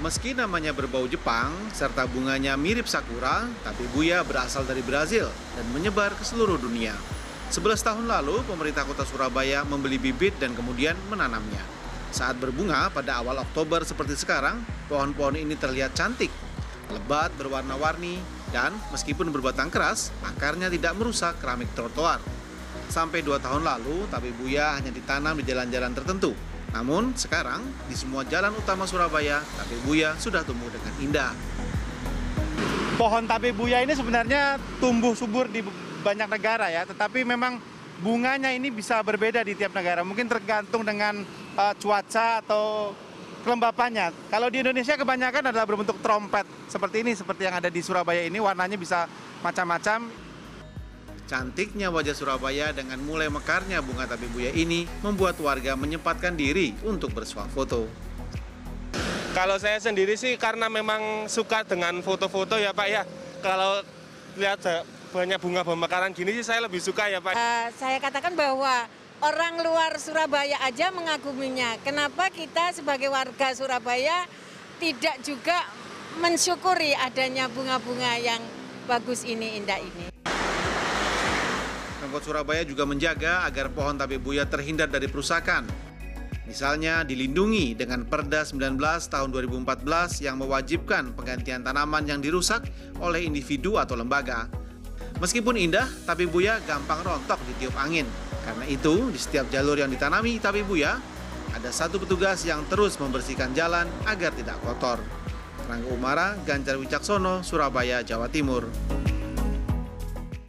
Meski namanya berbau Jepang, serta bunganya mirip sakura, tapi buya berasal dari Brazil dan menyebar ke seluruh dunia. 11 tahun lalu, pemerintah kota Surabaya membeli bibit dan kemudian menanamnya. Saat berbunga pada awal Oktober seperti sekarang, pohon-pohon ini terlihat cantik, lebat berwarna-warni, dan meskipun berbatang keras, akarnya tidak merusak keramik trotoar. Sampai dua tahun lalu, tabe buya hanya ditanam di jalan-jalan tertentu. Namun sekarang, di semua jalan utama Surabaya, tabe buya sudah tumbuh dengan indah. pohon tabe buya ini sebenarnya tumbuh subur di banyak negara ya, tetapi memang bunganya ini bisa berbeda di tiap negara. Mungkin tergantung dengan uh, cuaca atau kelembapannya. Kalau di Indonesia kebanyakan adalah berbentuk trompet seperti ini, seperti yang ada di Surabaya ini, warnanya bisa macam-macam. Cantiknya wajah Surabaya dengan mulai mekarnya bunga tabe buya ini membuat warga menyempatkan diri untuk bersuah foto. Kalau saya sendiri sih karena memang suka dengan foto-foto ya Pak ya. Kalau lihat banyak bunga pemekaran gini sih saya lebih suka ya Pak. Uh, saya katakan bahwa orang luar Surabaya aja mengaguminya. Kenapa kita sebagai warga Surabaya tidak juga mensyukuri adanya bunga-bunga yang bagus ini, indah ini. Pemkot Surabaya juga menjaga agar pohon tabe buya terhindar dari perusakan. Misalnya dilindungi dengan Perda 19 tahun 2014 yang mewajibkan penggantian tanaman yang dirusak oleh individu atau lembaga. Meskipun indah, tabe buya gampang rontok ditiup angin. Karena itu, di setiap jalur yang ditanami tabe buya, ada satu petugas yang terus membersihkan jalan agar tidak kotor. Rangga Umara, Ganjar Wicaksono, Surabaya, Jawa Timur.